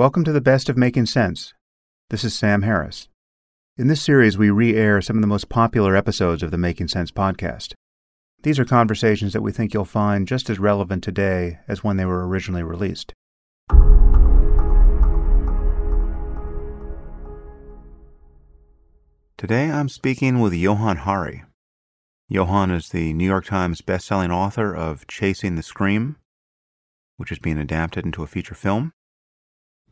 Welcome to the best of Making Sense. This is Sam Harris. In this series, we re air some of the most popular episodes of the Making Sense podcast. These are conversations that we think you'll find just as relevant today as when they were originally released. Today I'm speaking with Johann Hari. Johann is the New York Times bestselling author of Chasing the Scream, which is being adapted into a feature film.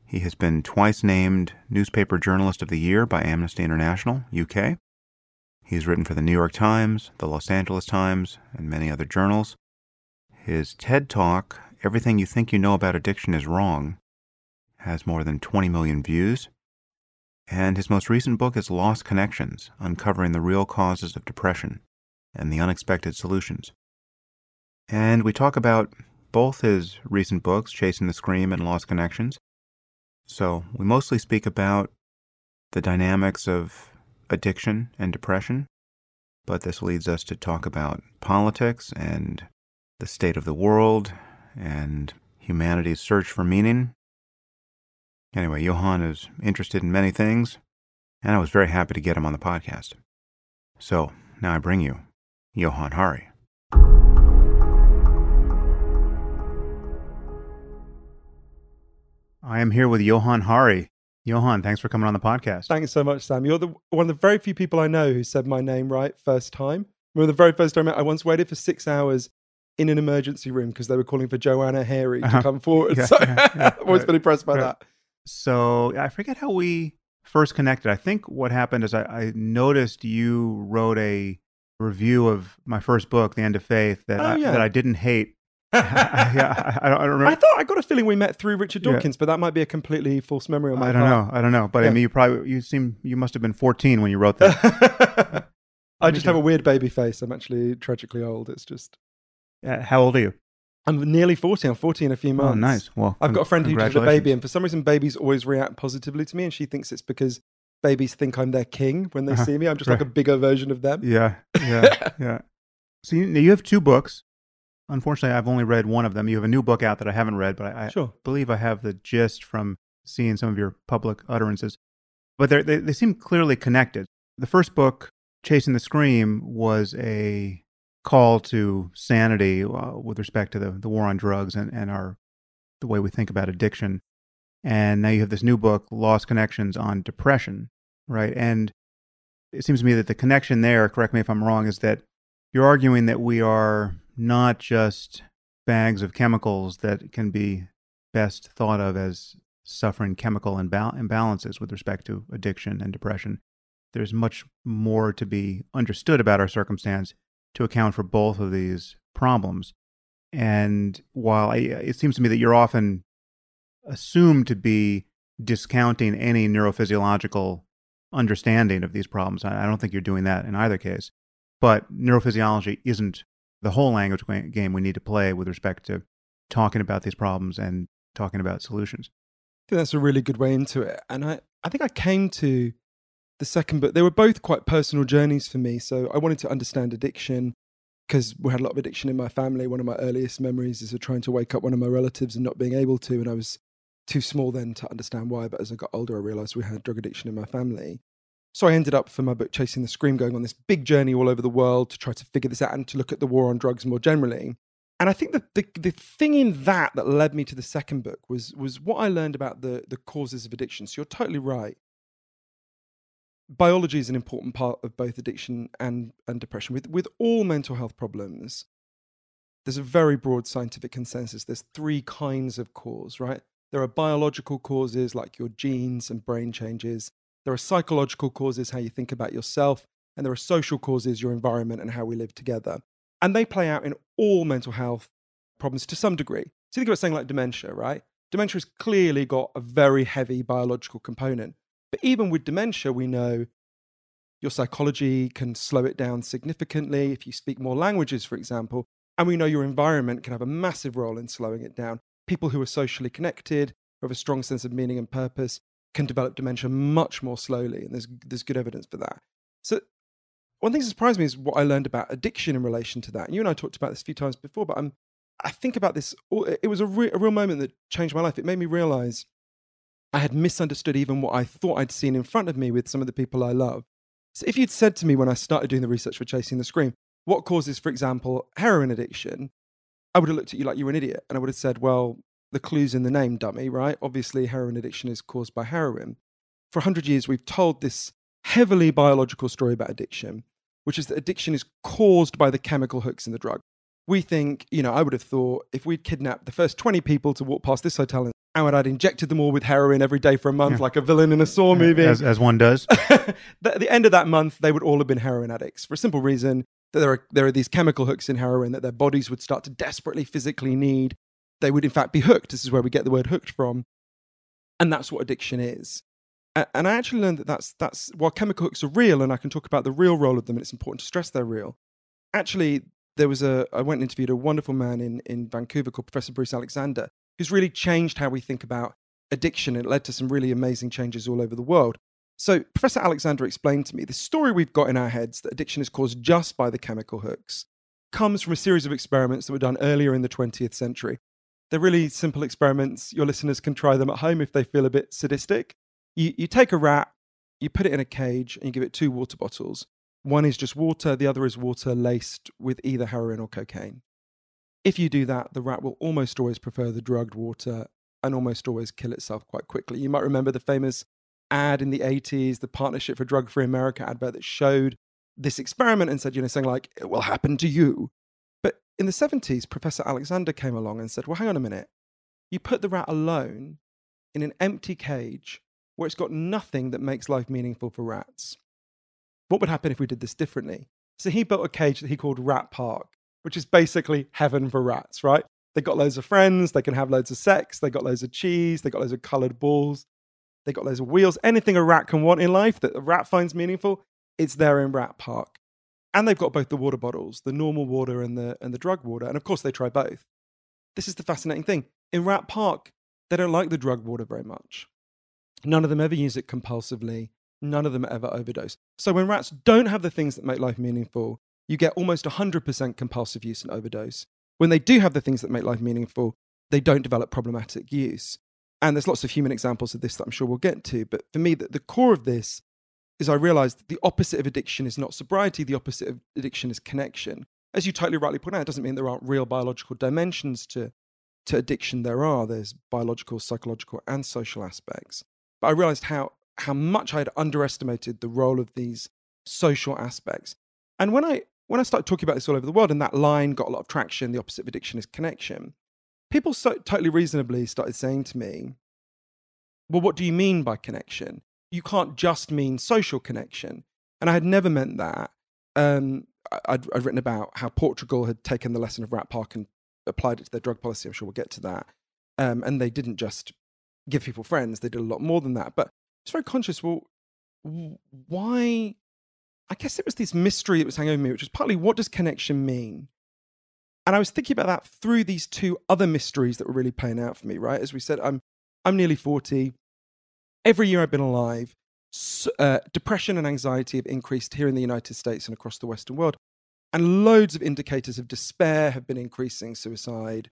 He has been twice named Newspaper Journalist of the Year by Amnesty International, UK. He has written for the New York Times, the Los Angeles Times, and many other journals. His TED Talk, Everything You Think You Know About Addiction Is Wrong, has more than 20 million views. And his most recent book is Lost Connections Uncovering the Real Causes of Depression and the Unexpected Solutions. And we talk about both his recent books, Chasing the Scream and Lost Connections, so we mostly speak about the dynamics of addiction and depression, but this leads us to talk about politics and the state of the world and humanity's search for meaning. Anyway, Johann is interested in many things, and I was very happy to get him on the podcast. So now I bring you Johann Hari. I am here with Johann Hari. Johann, thanks for coming on the podcast. Thanks so much, Sam. You're the one of the very few people I know who said my name right first time. Remember the very first time I once waited for six hours in an emergency room because they were calling for Joanna Hari to uh-huh. come forward. Yeah, so yeah, yeah, I've always right, been impressed by right. that. So I forget how we first connected. I think what happened is I, I noticed you wrote a review of my first book, The End of Faith, that, oh, I, that I didn't hate yeah, I, I, don't remember. I thought I got a feeling we met through Richard Dawkins, yeah. but that might be a completely false memory on my I don't part. know. I don't know. But yeah. I mean, you probably you seem you must have been 14 when you wrote that. I just have a weird baby face. I'm actually tragically old. It's just. Uh, how old are you? I'm nearly 40. I'm 40 in a few months. Oh, nice. Well, I've got a friend who just had a baby, and for some reason, babies always react positively to me, and she thinks it's because babies think I'm their king when they uh-huh. see me. I'm just right. like a bigger version of them. Yeah, yeah, yeah. So you, you have two books. Unfortunately, I've only read one of them. You have a new book out that I haven't read, but I, sure. believe I have the gist from seeing some of your public utterances. But they they seem clearly connected. The first book, Chasing the Scream, was a call to sanity uh, with respect to the, the war on drugs and, and our the way we think about addiction. And now you have this new book, Lost Connections on Depression, right? And it seems to me that the connection there, correct me if I'm wrong, is that you're arguing that we are not just bags of chemicals that can be best thought of as suffering chemical imbal- imbalances with respect to addiction and depression. There's much more to be understood about our circumstance to account for both of these problems. And while I, it seems to me that you're often assumed to be discounting any neurophysiological understanding of these problems, I don't think you're doing that in either case. But neurophysiology isn't the whole language game we need to play with respect to talking about these problems and talking about solutions. I think that's a really good way into it. And I, I think I came to the second book. They were both quite personal journeys for me. So I wanted to understand addiction because we had a lot of addiction in my family. One of my earliest memories is of trying to wake up one of my relatives and not being able to. And I was too small then to understand why. But as I got older, I realized we had drug addiction in my family. So I ended up for my book Chasing the Scream going on this big journey all over the world to try to figure this out and to look at the war on drugs more generally. And I think that the, the thing in that that led me to the second book was was what I learned about the the causes of addiction. So you're totally right. Biology is an important part of both addiction and, and depression. With with all mental health problems, there's a very broad scientific consensus. There's three kinds of cause, right? There are biological causes like your genes and brain changes. There are psychological causes, how you think about yourself, and there are social causes, your environment and how we live together. And they play out in all mental health problems to some degree. So think about something like dementia, right? Dementia has clearly got a very heavy biological component. But even with dementia, we know your psychology can slow it down significantly if you speak more languages, for example. And we know your environment can have a massive role in slowing it down. People who are socially connected, who have a strong sense of meaning and purpose, can develop dementia much more slowly, and there's there's good evidence for that. So one thing that surprised me is what I learned about addiction in relation to that. And you and I talked about this a few times before, but I'm I think about this. It was a, re- a real moment that changed my life. It made me realize I had misunderstood even what I thought I'd seen in front of me with some of the people I love. So if you'd said to me when I started doing the research for Chasing the Scream, what causes, for example, heroin addiction, I would have looked at you like you were an idiot. And I would have said, well, the clue's in the name, dummy, right? Obviously, heroin addiction is caused by heroin. For 100 years, we've told this heavily biological story about addiction, which is that addiction is caused by the chemical hooks in the drug. We think, you know, I would have thought if we'd kidnapped the first 20 people to walk past this hotel and I'd injected them all with heroin every day for a month, yeah. like a villain in a Saw movie. As, as one does. at the end of that month, they would all have been heroin addicts for a simple reason that there are, there are these chemical hooks in heroin that their bodies would start to desperately physically need. They would, in fact, be hooked. This is where we get the word hooked from. And that's what addiction is. And I actually learned that that's, that's while chemical hooks are real, and I can talk about the real role of them, and it's important to stress they're real. Actually, there was a, I went and interviewed a wonderful man in, in Vancouver called Professor Bruce Alexander, who's really changed how we think about addiction. It led to some really amazing changes all over the world. So, Professor Alexander explained to me the story we've got in our heads that addiction is caused just by the chemical hooks comes from a series of experiments that were done earlier in the 20th century. They're really simple experiments. Your listeners can try them at home if they feel a bit sadistic. You, you take a rat, you put it in a cage, and you give it two water bottles. One is just water, the other is water laced with either heroin or cocaine. If you do that, the rat will almost always prefer the drugged water and almost always kill itself quite quickly. You might remember the famous ad in the 80s, the Partnership for Drug Free America advert that showed this experiment and said, you know, saying like, it will happen to you. But in the 70s, Professor Alexander came along and said, well, hang on a minute. You put the rat alone in an empty cage where it's got nothing that makes life meaningful for rats. What would happen if we did this differently? So he built a cage that he called Rat Park which is basically heaven for rats, right? They got loads of friends, they can have loads of sex, they got loads of cheese, they got loads of colored balls, they got loads of wheels. Anything a rat can want in life that a rat finds meaningful, it's there in Rat Park. And they've got both the water bottles, the normal water and the and the drug water. And of course they try both. This is the fascinating thing. In Rat Park, they don't like the drug water very much. None of them ever use it compulsively. None of them ever overdose. So when rats don't have the things that make life meaningful, you get almost 100% compulsive use and overdose. When they do have the things that make life meaningful, they don't develop problematic use. And there's lots of human examples of this that I'm sure we'll get to. But for me, the, the core of this is I realized the opposite of addiction is not sobriety, the opposite of addiction is connection. As you totally rightly point out, it doesn't mean there aren't real biological dimensions to, to addiction. There are. There's biological, psychological, and social aspects. But I realized how, how much I had underestimated the role of these social aspects. And when I when I started talking about this all over the world and that line got a lot of traction, the opposite of addiction is connection, people so, totally reasonably started saying to me, well, what do you mean by connection? You can't just mean social connection. And I had never meant that. Um, I'd, I'd, written about how Portugal had taken the lesson of Rat Park and applied it to their drug policy. I'm sure we'll get to that. Um, and they didn't just give people friends, they did a lot more than that. But it's very conscious, well, why I guess it was this mystery that was hanging over me, which was partly what does connection mean? And I was thinking about that through these two other mysteries that were really playing out for me, right? As we said, I'm, I'm nearly 40. Every year I've been alive, uh, depression and anxiety have increased here in the United States and across the Western world. And loads of indicators of despair have been increasing, suicide,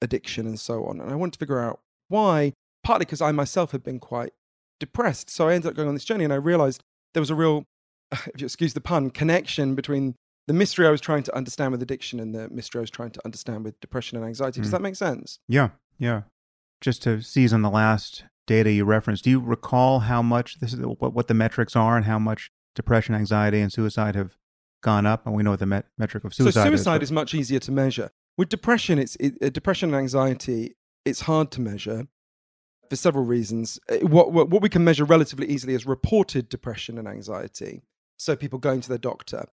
addiction, and so on. And I wanted to figure out why, partly because I myself had been quite depressed. So I ended up going on this journey and I realized there was a real if you excuse the pun, connection between the mystery I was trying to understand with addiction and the mystery I was trying to understand with depression and anxiety. Does mm. that make sense? Yeah, yeah. Just to seize on the last data you referenced, do you recall how much this is what, what the metrics are and how much depression, anxiety, and suicide have gone up? And we know what the met- metric of suicide. So suicide is, is much easier to measure. With depression, it's it, uh, depression and anxiety. It's hard to measure for several reasons. Uh, what, what, what we can measure relatively easily is reported depression and anxiety so people going to their doctor.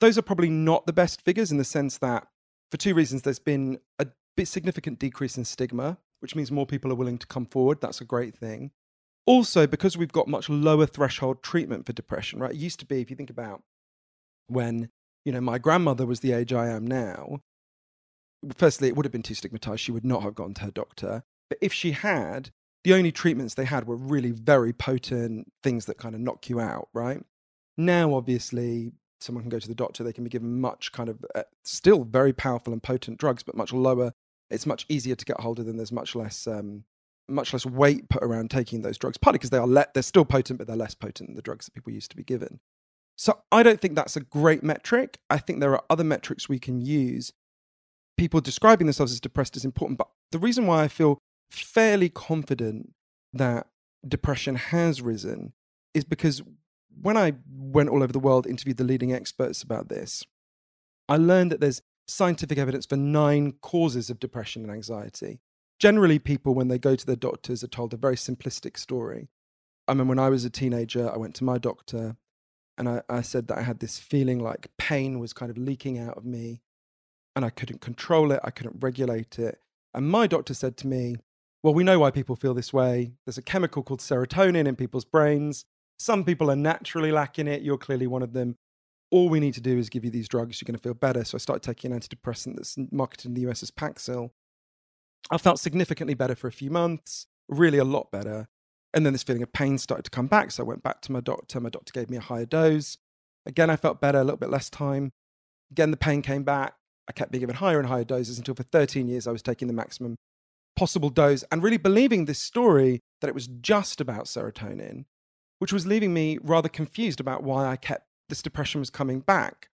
Those are probably not the best figures in the sense that, for two reasons, there's been a bit significant decrease in stigma, which means more people are willing to come forward. That's a great thing. Also, because we've got much lower threshold treatment for depression, right? It used to be, if you think about when, you know, my grandmother was the age I am now, firstly, it would have been too stigmatized. She would not have gone to her doctor. But if she had, the only treatments they had were really very potent things that kind of knock you out, right? Now, obviously, someone can go to the doctor, they can be given much kind of uh, still very powerful and potent drugs, but much lower. It's much easier to get hold of them. There's much less um, much less weight put around taking those drugs, partly because they are le- they're still potent, but they're less potent than the drugs that people used to be given. So I don't think that's a great metric. I think there are other metrics we can use. People describing themselves as depressed is important, but the reason why I feel fairly confident that depression has risen is because when I went all over the world, interviewed the leading experts about this, I learned that there's scientific evidence for nine causes of depression and anxiety. Generally, people, when they go to their doctors, are told a very simplistic story. I mean, when I was a teenager, I went to my doctor and I, I said that I had this feeling like pain was kind of leaking out of me and I couldn't control it, I couldn't regulate it. And my doctor said to me, Well, we know why people feel this way. There's a chemical called serotonin in people's brains. Some people are naturally lacking it. You're clearly one of them all we need to do is give you these drugs, you're going to feel better. So I started taking an antidepressant that's marketed in the US as Paxil. I felt significantly better for a few months, really a lot better. And then this feeling of pain started to come back. So I went back to my doctor. My doctor gave me a higher dose. Again, I felt better, a little bit less time. Again, the pain came back. I kept being given higher and higher doses until for 13 years I was taking the maximum possible dose and really believing this story that it was just about serotonin, which was leaving me rather confused about why I kept this depression was coming back.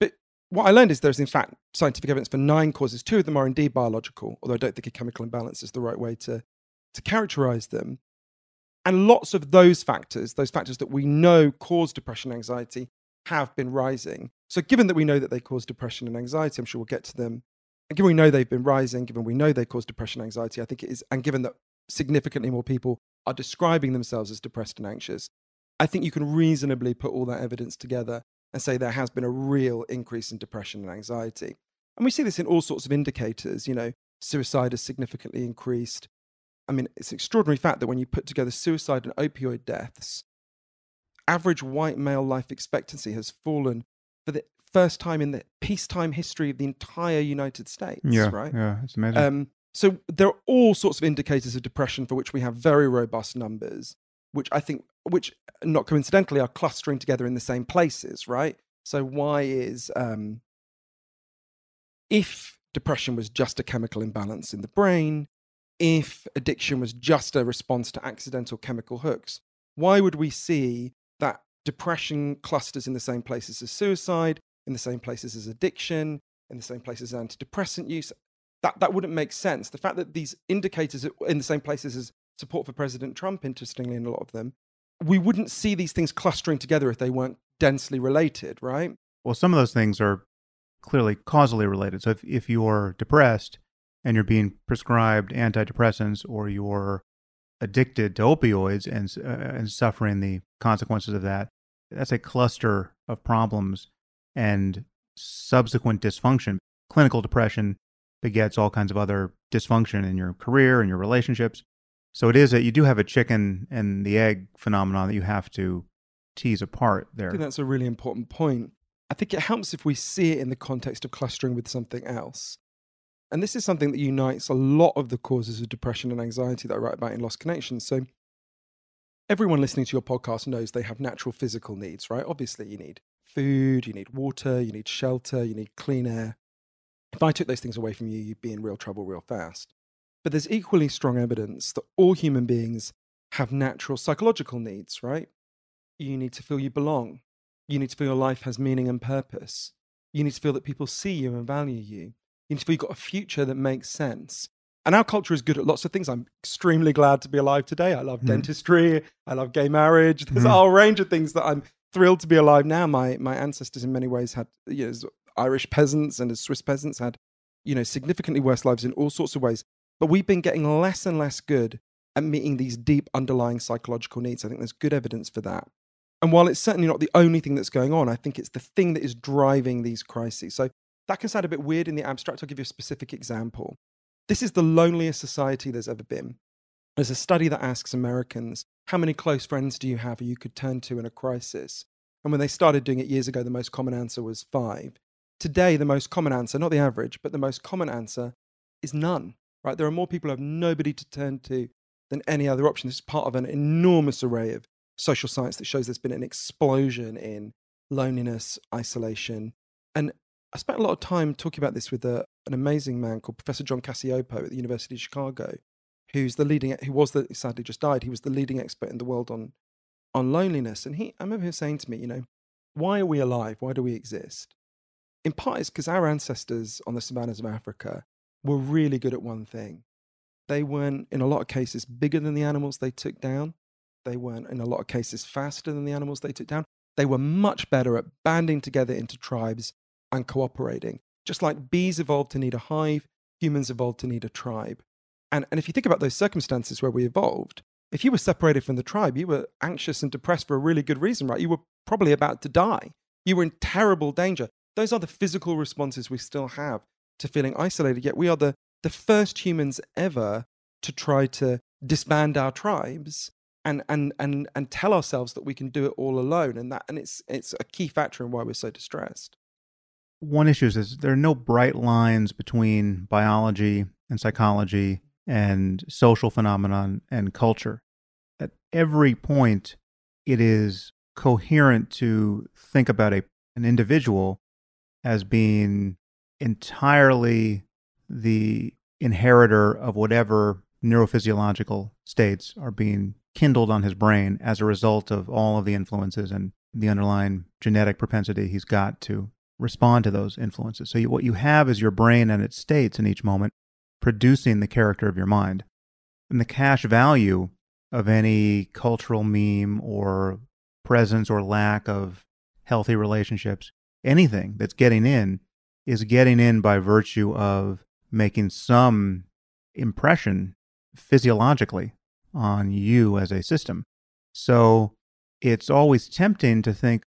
But what I learned is there's, in fact, scientific evidence for nine causes. Two of them are indeed biological, although I don't think a chemical imbalance is the right way to, to characterize them. And lots of those factors, those factors that we know cause depression and anxiety, have been rising. So, given that we know that they cause depression and anxiety, I'm sure we'll get to them. And given we know they've been rising, given we know they cause depression and anxiety, I think it is, and given that significantly more people are describing themselves as depressed and anxious, I think you can reasonably put all that evidence together and say there has been a real increase in depression and anxiety. And we see this in all sorts of indicators. You know, suicide has significantly increased. I mean, it's an extraordinary fact that when you put together suicide and opioid deaths, average white male life expectancy has fallen for the first time in the peacetime history of the entire United States. Yeah, right. Yeah, it's amazing. Um, so there are all sorts of indicators of depression for which we have very robust numbers which I think, which not coincidentally are clustering together in the same places, right? So why is um, if depression was just a chemical imbalance in the brain, if addiction was just a response to accidental chemical hooks, why would we see that depression clusters in the same places as suicide, in the same places as addiction, in the same places as antidepressant use? That, that wouldn't make sense. The fact that these indicators are in the same places as support for President Trump, interestingly, in a lot of them, we wouldn't see these things clustering together if they weren't densely related, right? Well, some of those things are clearly causally related. So if, if you're depressed and you're being prescribed antidepressants or you're addicted to opioids and, uh, and suffering the consequences of that, that's a cluster of problems and subsequent dysfunction. Clinical depression begets all kinds of other dysfunction in your career and your relationships. So it is that you do have a chicken and the egg phenomenon that you have to tease apart there. I think that's a really important point. I think it helps if we see it in the context of clustering with something else. And this is something that unites a lot of the causes of depression and anxiety that I write about in Lost Connections. So everyone listening to your podcast knows they have natural physical needs, right? Obviously, you need food, you need water, you need shelter, you need clean air. If I took those things away from you, you'd be in real trouble real fast. But there's equally strong evidence that all human beings have natural psychological needs, right? You need to feel you belong. You need to feel your life has meaning and purpose. You need to feel that people see you and value you. You need to feel you've got a future that makes sense. And our culture is good at lots of things. I'm extremely glad to be alive today. I love mm. dentistry. I love gay marriage. There's mm. a whole range of things that I'm thrilled to be alive now. My my ancestors, in many ways, had you know, Irish peasants and as Swiss peasants had you know significantly worse lives in all sorts of ways. But we've been getting less and less good at meeting these deep underlying psychological needs. I think there's good evidence for that. And while it's certainly not the only thing that's going on, I think it's the thing that is driving these crises. So that can sound a bit weird in the abstract. I'll give you a specific example. This is the loneliest society there's ever been. There's a study that asks Americans, how many close friends do you have you could turn to in a crisis? And when they started doing it years ago, the most common answer was five. Today, the most common answer, not the average, but the most common answer is none right? There are more people who have nobody to turn to than any other option. This is part of an enormous array of social science that shows there's been an explosion in loneliness, isolation. And I spent a lot of time talking about this with a, an amazing man called Professor John Cacioppo at the University of Chicago, who's the leading, who was the sadly just died. He was the leading expert in the world on on loneliness, and he, I remember him saying to me, you know, why are we alive? Why do we exist? In part, it's because our ancestors on the savannas of Africa were really good at one thing. They weren't, in a lot of cases, bigger than the animals they took down. They weren't, in a lot of cases, faster than the animals they took down. They were much better at banding together into tribes and cooperating. Just like bees evolved to need a hive, humans evolved to need a tribe. And, and if you think about those circumstances where we evolved, if you were separated from the tribe, you were anxious and depressed for a really good reason, right? You were probably about to die. You were in terrible danger. Those are the physical responses we still have to feeling isolated. Yet we are the, the first humans ever to try to disband our tribes and, and, and, and tell ourselves that we can do it all alone. And, that, and it's, it's a key factor in why we're so distressed. One issue is there are no bright lines between biology and psychology and social phenomenon and culture. At every point, it is coherent to think about a, an individual as being entirely the inheritor of whatever neurophysiological states are being kindled on his brain as a result of all of the influences and the underlying genetic propensity he's got to respond to those influences. So, you, what you have is your brain and its states in each moment producing the character of your mind. And the cash value of any cultural meme or presence or lack of healthy relationships, anything that's getting in, is getting in by virtue of making some impression physiologically on you as a system. So it's always tempting to think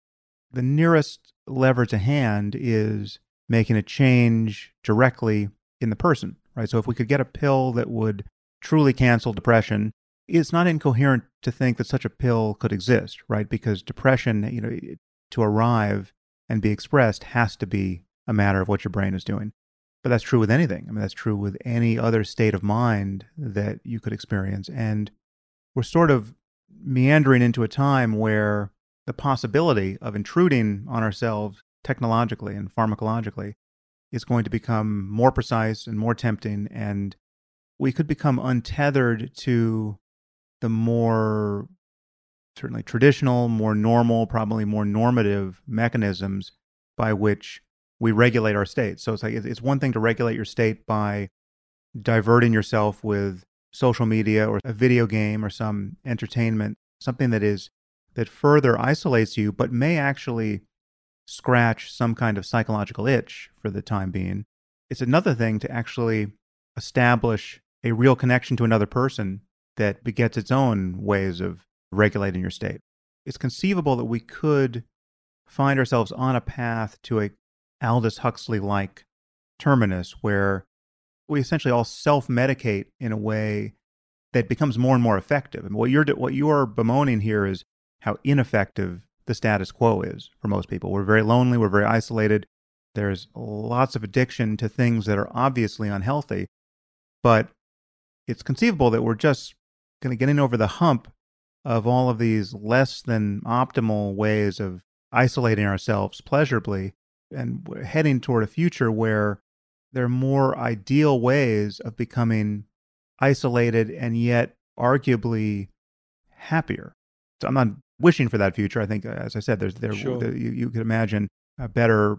the nearest lever to hand is making a change directly in the person, right? So if we could get a pill that would truly cancel depression, it's not incoherent to think that such a pill could exist, right? Because depression, you know, to arrive and be expressed has to be a matter of what your brain is doing. But that's true with anything. I mean, that's true with any other state of mind that you could experience. And we're sort of meandering into a time where the possibility of intruding on ourselves technologically and pharmacologically is going to become more precise and more tempting. And we could become untethered to the more certainly traditional, more normal, probably more normative mechanisms by which we regulate our state. So it's like it's one thing to regulate your state by diverting yourself with social media or a video game or some entertainment, something that is that further isolates you but may actually scratch some kind of psychological itch for the time being. It's another thing to actually establish a real connection to another person that begets its own ways of regulating your state. It's conceivable that we could find ourselves on a path to a Aldous Huxley like terminus where we essentially all self medicate in a way that becomes more and more effective. And what you're, what you're bemoaning here is how ineffective the status quo is for most people. We're very lonely, we're very isolated. There's lots of addiction to things that are obviously unhealthy, but it's conceivable that we're just kind of getting over the hump of all of these less than optimal ways of isolating ourselves pleasurably and heading toward a future where there are more ideal ways of becoming isolated and yet arguably happier. So I'm not wishing for that future. I think, uh, as I said, there's there, sure. there you, you could imagine a better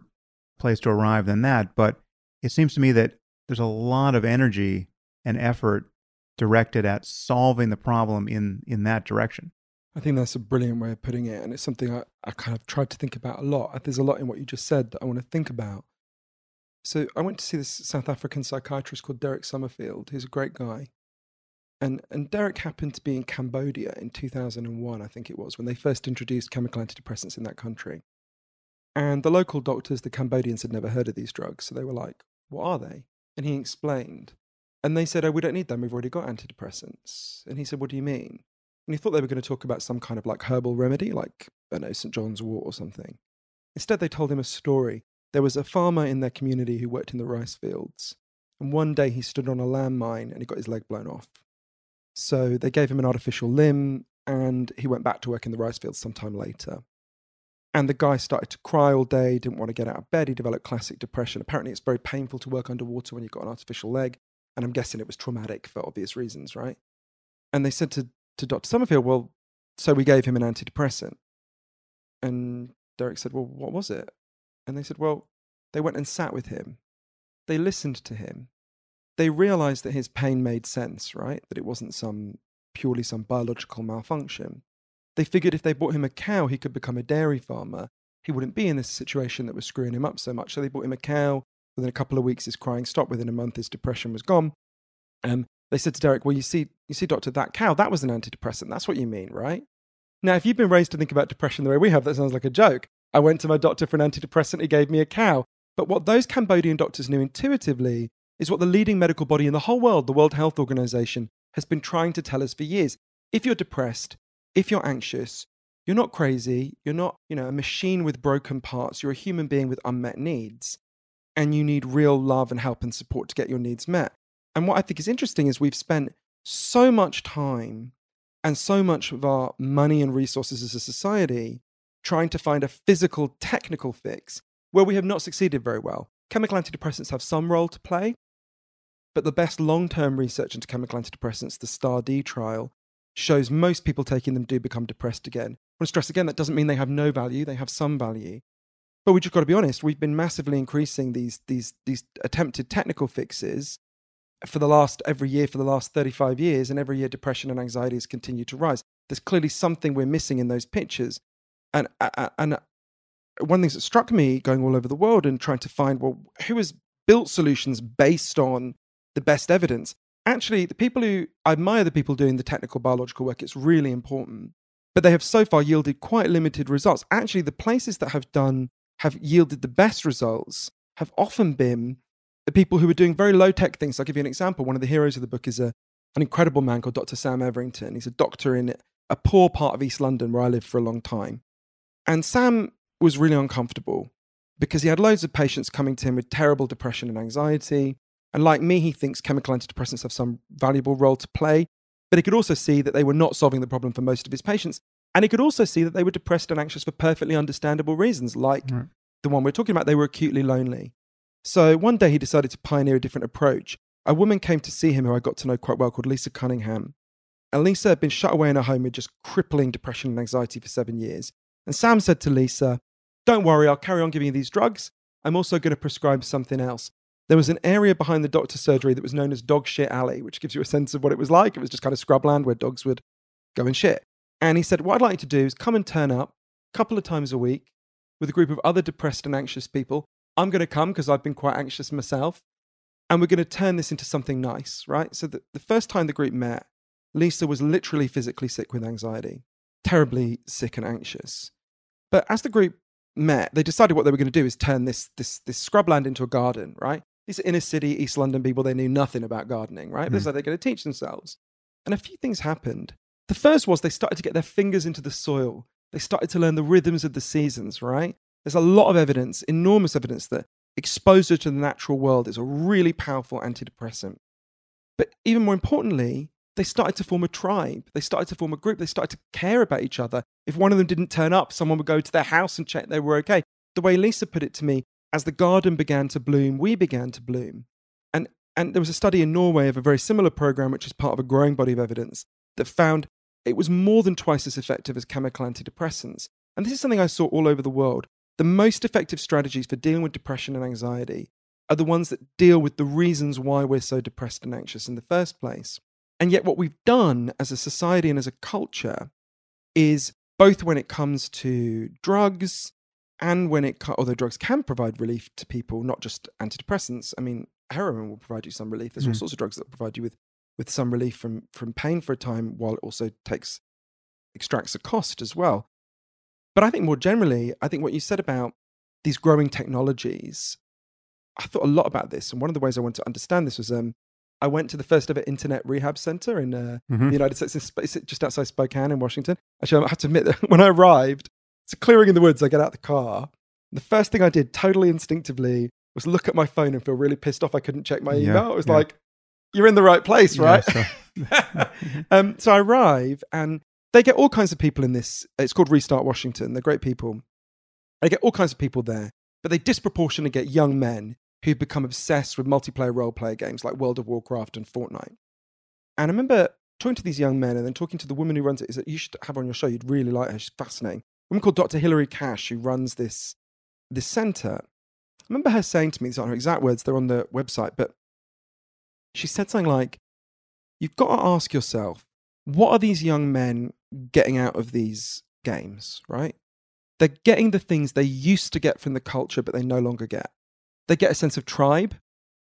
place to arrive than that. But it seems to me that there's a lot of energy and effort directed at solving the problem in in that direction. I think that's a brilliant way of putting it, and it's something I, I kind of tried to think about a lot. There's a lot in what you just said that I want to think about. So I went to see this South African psychiatrist called Derek Summerfield. He's a great guy, and and Derek happened to be in Cambodia in 2001, I think it was, when they first introduced chemical antidepressants in that country. And the local doctors, the Cambodians, had never heard of these drugs, so they were like, "What are they?" And he explained, and they said, "Oh, we don't need them. We've already got antidepressants." And he said, "What do you mean?" And he thought they were going to talk about some kind of like herbal remedy, like I know St John's Wort or something. Instead, they told him a story. There was a farmer in their community who worked in the rice fields, and one day he stood on a landmine and he got his leg blown off. So they gave him an artificial limb, and he went back to work in the rice fields sometime later. And the guy started to cry all day, didn't want to get out of bed. He developed classic depression. Apparently, it's very painful to work underwater when you've got an artificial leg. And I'm guessing it was traumatic for obvious reasons, right? And they said to, to Dr. Summerfield, well, so we gave him an antidepressant. And Derek said, well, what was it? And they said, well, they went and sat with him. They listened to him. They realized that his pain made sense, right? That it wasn't some purely some biological malfunction. They figured if they bought him a cow, he could become a dairy farmer. He wouldn't be in this situation that was screwing him up so much. So they bought him a cow. Within a couple of weeks, his crying stopped. Within a month, his depression was gone. Um, they said to Derek, "Well, you see, you see, doctor, that cow, that was an antidepressant. That's what you mean, right?" Now, if you've been raised to think about depression the way we have, that sounds like a joke. I went to my doctor for an antidepressant. He gave me a cow. But what those Cambodian doctors knew intuitively is what the leading medical body in the whole world, the World Health Organization, has been trying to tell us for years. If you're depressed, if you're anxious, you're not crazy, you're not, you know, a machine with broken parts, you're a human being with unmet needs, and you need real love and help and support to get your needs met. And what I think is interesting is we've spent so much time and so much of our money and resources as a society trying to find a physical, technical fix where we have not succeeded very well. Chemical antidepressants have some role to play, but the best long term research into chemical antidepressants, the STAR D trial, shows most people taking them do become depressed again. I want to stress again that doesn't mean they have no value, they have some value. But we just got to be honest, we've been massively increasing these, these, these attempted technical fixes for the last every year for the last 35 years, and every year depression and anxiety has continued to rise. There's clearly something we're missing in those pictures. And, and uh, one thing that struck me going all over the world and trying to find, well, who has built solutions based on the best evidence? Actually, the people who I admire the people doing the technical biological work, it's really important. But they have so far yielded quite limited results. Actually, the places that have done, have yielded the best results have often been the people who are doing very low tech things. I'll give you an example. One of the heroes of the book is a, an incredible man called Dr. Sam Everington. He's a doctor in a poor part of East London where I lived for a long time. And Sam was really uncomfortable because he had loads of patients coming to him with terrible depression and anxiety. And like me, he thinks chemical antidepressants have some valuable role to play. But he could also see that they were not solving the problem for most of his patients. And he could also see that they were depressed and anxious for perfectly understandable reasons, like right. the one we're talking about. They were acutely lonely. So one day he decided to pioneer a different approach. A woman came to see him who I got to know quite well called Lisa Cunningham. And Lisa had been shut away in her home with just crippling depression and anxiety for seven years. And Sam said to Lisa, Don't worry, I'll carry on giving you these drugs. I'm also going to prescribe something else. There was an area behind the doctor's surgery that was known as Dog Shit Alley, which gives you a sense of what it was like. It was just kind of scrubland where dogs would go and shit. And he said, What I'd like you to do is come and turn up a couple of times a week with a group of other depressed and anxious people. I'm going to come because I've been quite anxious myself. And we're going to turn this into something nice, right? So the, the first time the group met, Lisa was literally physically sick with anxiety, terribly sick and anxious. But as the group met, they decided what they were going to do is turn this this this scrubland into a garden, right? These are inner city East London people, they knew nothing about gardening, right? Mm. This is how they're going to teach themselves. And a few things happened. The first was they started to get their fingers into the soil. They started to learn the rhythms of the seasons, right? There's a lot of evidence, enormous evidence, that exposure to the natural world is a really powerful antidepressant. But even more importantly, they started to form a tribe. They started to form a group. They started to care about each other. If one of them didn't turn up, someone would go to their house and check they were okay. The way Lisa put it to me, as the garden began to bloom, we began to bloom. And, and there was a study in Norway of a very similar program, which is part of a growing body of evidence, that found it was more than twice as effective as chemical antidepressants. And this is something I saw all over the world. The most effective strategies for dealing with depression and anxiety are the ones that deal with the reasons why we're so depressed and anxious in the first place. And yet, what we've done as a society and as a culture is both when it comes to drugs and when it, although drugs can provide relief to people, not just antidepressants. I mean, heroin will provide you some relief. There's mm. all sorts of drugs that will provide you with, with some relief from, from pain for a time, while it also takes, extracts a cost as well. But I think more generally, I think what you said about these growing technologies, I thought a lot about this. And one of the ways I wanted to understand this was um, I went to the first ever internet rehab center in uh, mm-hmm. the United States, just outside Spokane in Washington. Actually, I have to admit that when I arrived, it's a clearing in the woods. I get out of the car. The first thing I did, totally instinctively, was look at my phone and feel really pissed off I couldn't check my email. Yeah, it was yeah. like, you're in the right place, right? Yeah, so. um, so I arrive and they get all kinds of people in this. It's called Restart Washington. They're great people. They get all kinds of people there, but they disproportionately get young men who've become obsessed with multiplayer role player games like World of Warcraft and Fortnite. And I remember talking to these young men and then talking to the woman who runs it is that you should have on your show. You'd really like her. She's fascinating. A woman called Dr. Hilary Cash, who runs this, this center. I remember her saying to me, these aren't her exact words, they're on the website, but she said something like, You've got to ask yourself, what are these young men getting out of these games, right? They're getting the things they used to get from the culture, but they no longer get. They get a sense of tribe.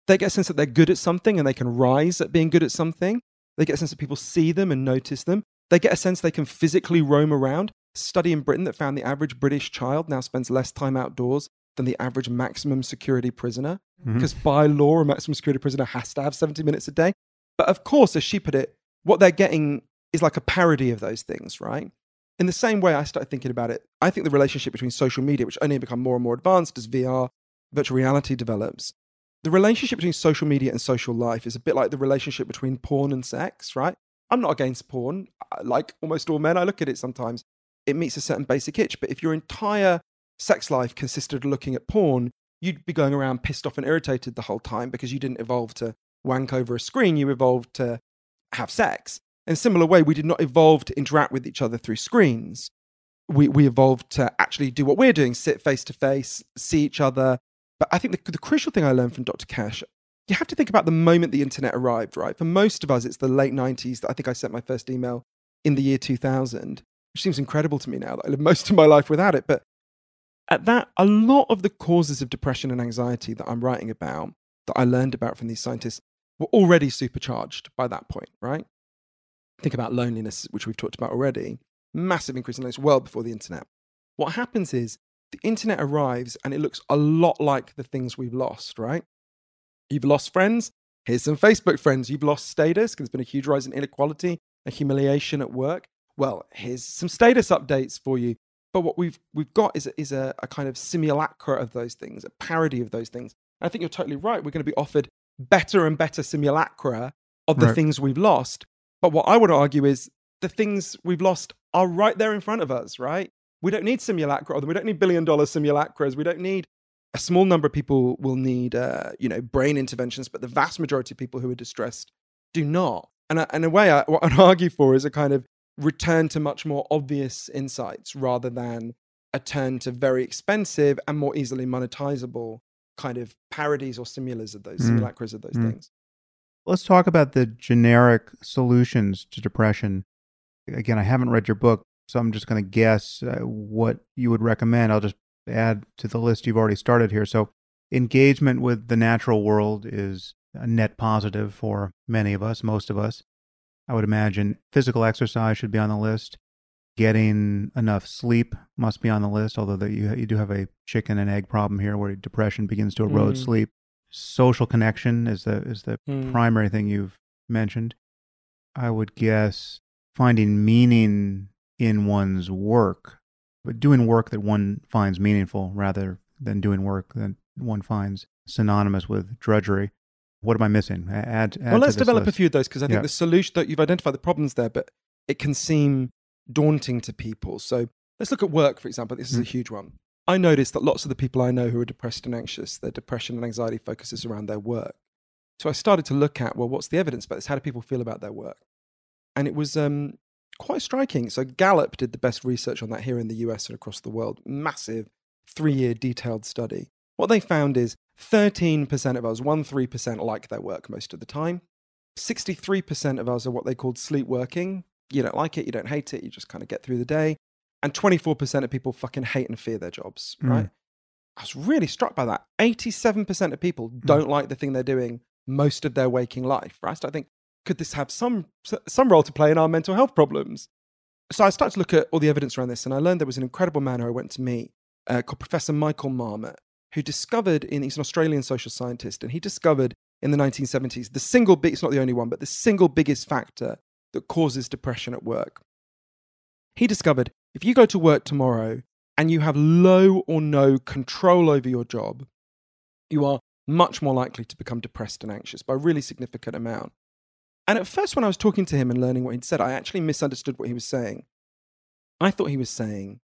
They get a sense that they're good at something and they can rise at being good at something. They get a sense that people see them and notice them. They get a sense they can physically roam around. study in Britain that found the average British child now spends less time outdoors than the average maximum security prisoner. Mm-hmm. Because by law, a maximum security prisoner has to have 70 minutes a day. But of course, as she put it, what they're getting is like a parody of those things, right? In the same way, I started thinking about it. I think the relationship between social media, which only become more and more advanced as VR, virtual reality develops, the relationship between social media and social life is a bit like the relationship between porn and sex, right? I'm not against porn. Like almost all men, I look at it sometimes. It meets a certain basic itch. But if your entire sex life consisted of looking at porn, you'd be going around pissed off and irritated the whole time because you didn't evolve to wank over a screen. You evolved to have sex. In a similar way, we did not evolve to interact with each other through screens. We, we evolved to actually do what we're doing sit face to face, see each other, but I think the, the crucial thing I learned from Dr. Cash, you have to think about the moment the internet arrived, right? For most of us, it's the late 90s that I think I sent my first email in the year 2000, which seems incredible to me now that I live most of my life without it. But at that, a lot of the causes of depression and anxiety that I'm writing about, that I learned about from these scientists, were already supercharged by that point, right? Think about loneliness, which we've talked about already. Massive increase in loneliness well before the internet. What happens is the internet arrives and it looks a lot like the things we've lost, right? You've lost friends. Here's some Facebook friends. You've lost status because there's been a huge rise in inequality and humiliation at work. Well, here's some status updates for you. But what we've we've got is a, is a, a kind of simulacra of those things, a parody of those things. And I think you're totally right. We're going to be offered better and better simulacra of the right. things we've lost. But what I would argue is the things we've lost are right there in front of us, right? We don't need simulacra, we don't need billion dollar simulacras. We don't need a small number of people will need, uh, you know, brain interventions, but the vast majority of people who are distressed do not. And in a way, I, what I'd argue for is a kind of return to much more obvious insights rather than a turn to very expensive and more easily monetizable kind of parodies or simulas of those mm. simulacras of those mm. things. Let's talk about the generic solutions to depression. Again, I haven't read your book, so I'm just going to guess uh, what you would recommend. I'll just add to the list you've already started here. So, engagement with the natural world is a net positive for many of us, most of us. I would imagine physical exercise should be on the list. Getting enough sleep must be on the list, although the, you, you do have a chicken and egg problem here where depression begins to erode mm. sleep. Social connection is the, is the mm. primary thing you've mentioned. I would guess finding meaning in one's work, but doing work that one finds meaningful rather than doing work that one finds synonymous with drudgery. What am I missing? Add, add well, let's develop list. a few of those because I think yeah. the solution that you've identified the problems there, but it can seem daunting to people. So let's look at work, for example. This is mm. a huge one. I noticed that lots of the people I know who are depressed and anxious, their depression and anxiety focuses around their work. So I started to look at, well, what's the evidence about this? How do people feel about their work? And it was um, quite striking. So Gallup did the best research on that here in the US and across the world. Massive three year detailed study. What they found is 13% of us, 1 3%, like their work most of the time. 63% of us are what they called sleep working. You don't like it, you don't hate it, you just kind of get through the day. And 24% of people fucking hate and fear their jobs, mm. right? I was really struck by that. 87% of people mm. don't like the thing they're doing most of their waking life, right? So I think could this have some some role to play in our mental health problems? So I started to look at all the evidence around this, and I learned there was an incredible man who I went to meet uh, called Professor Michael Marmot, who discovered in he's an Australian social scientist, and he discovered in the 1970s the single big it's not the only one, but the single biggest factor that causes depression at work. He discovered if you go to work tomorrow and you have low or no control over your job, you are much more likely to become depressed and anxious by a really significant amount. And at first, when I was talking to him and learning what he'd said, I actually misunderstood what he was saying. I thought he was saying,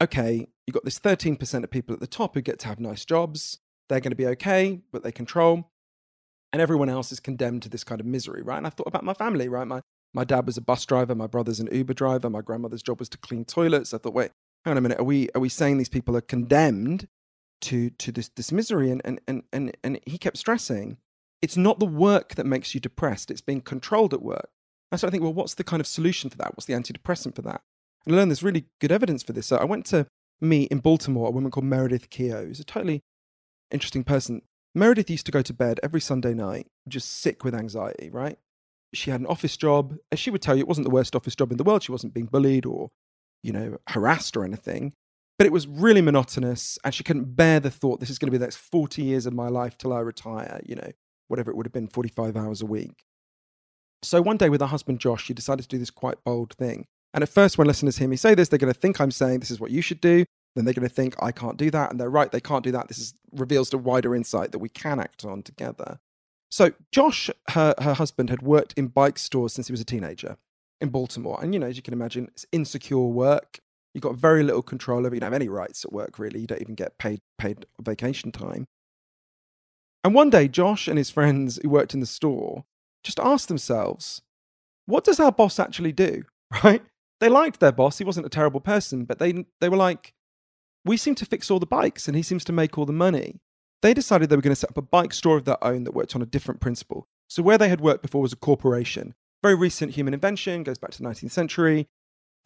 okay, you've got this 13% of people at the top who get to have nice jobs. they're going to be okay, but they control. And everyone else is condemned to this kind of misery, right? And I thought about my family, right? My, my dad was a bus driver, my brother's an Uber driver, my grandmother's job was to clean toilets. I thought, wait, hang on a minute, are we, are we saying these people are condemned to, to this, this misery? And, and, and, and, and he kept stressing, it's not the work that makes you depressed, it's being controlled at work. And so I think, well, what's the kind of solution for that? What's the antidepressant for that? And I learned there's really good evidence for this. So I went to meet in Baltimore a woman called Meredith Keogh, who's a totally interesting person. Meredith used to go to bed every Sunday night, just sick with anxiety, right? She had an office job, and she would tell you it wasn't the worst office job in the world. She wasn't being bullied or, you know, harassed or anything. But it was really monotonous, and she couldn't bear the thought this is going to be the next 40 years of my life till I retire, you know, whatever it would have been, 45 hours a week. So one day with her husband Josh, she decided to do this quite bold thing. And at first, when listeners hear me say this, they're going to think I'm saying this is what you should do. Then they're going to think I can't do that. And they're right, they can't do that. This is, reveals the wider insight that we can act on together. So Josh, her, her husband, had worked in bike stores since he was a teenager in Baltimore. And, you know, as you can imagine, it's insecure work. You've got very little control over. You don't have any rights at work, really. You don't even get paid paid vacation time. And one day, Josh and his friends who worked in the store just asked themselves, what does our boss actually do? Right? They liked their boss. He wasn't a terrible person, but they, they were like, we seem to fix all the bikes and he seems to make all the money. They decided they were going to set up a bike store of their own that worked on a different principle. So, where they had worked before was a corporation. Very recent human invention, goes back to the 19th century.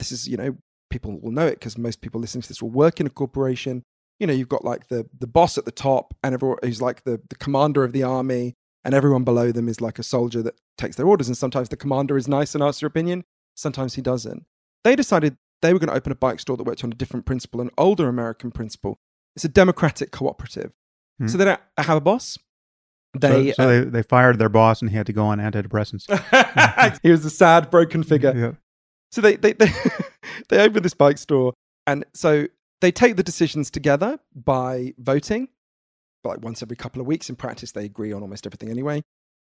This is, you know, people will know it because most people listening to this will work in a corporation. You know, you've got like the, the boss at the top and everyone who's like the, the commander of the army and everyone below them is like a soldier that takes their orders. And sometimes the commander is nice and asks your opinion, sometimes he doesn't. They decided they were going to open a bike store that worked on a different principle, an older American principle. It's a democratic cooperative. Hmm. So they don't have a boss. They, so, so uh, they, they fired their boss and he had to go on antidepressants. he was a sad, broken figure. Yeah. So they, they, they, they open this bike store. And so they take the decisions together by voting like once every couple of weeks. In practice, they agree on almost everything anyway.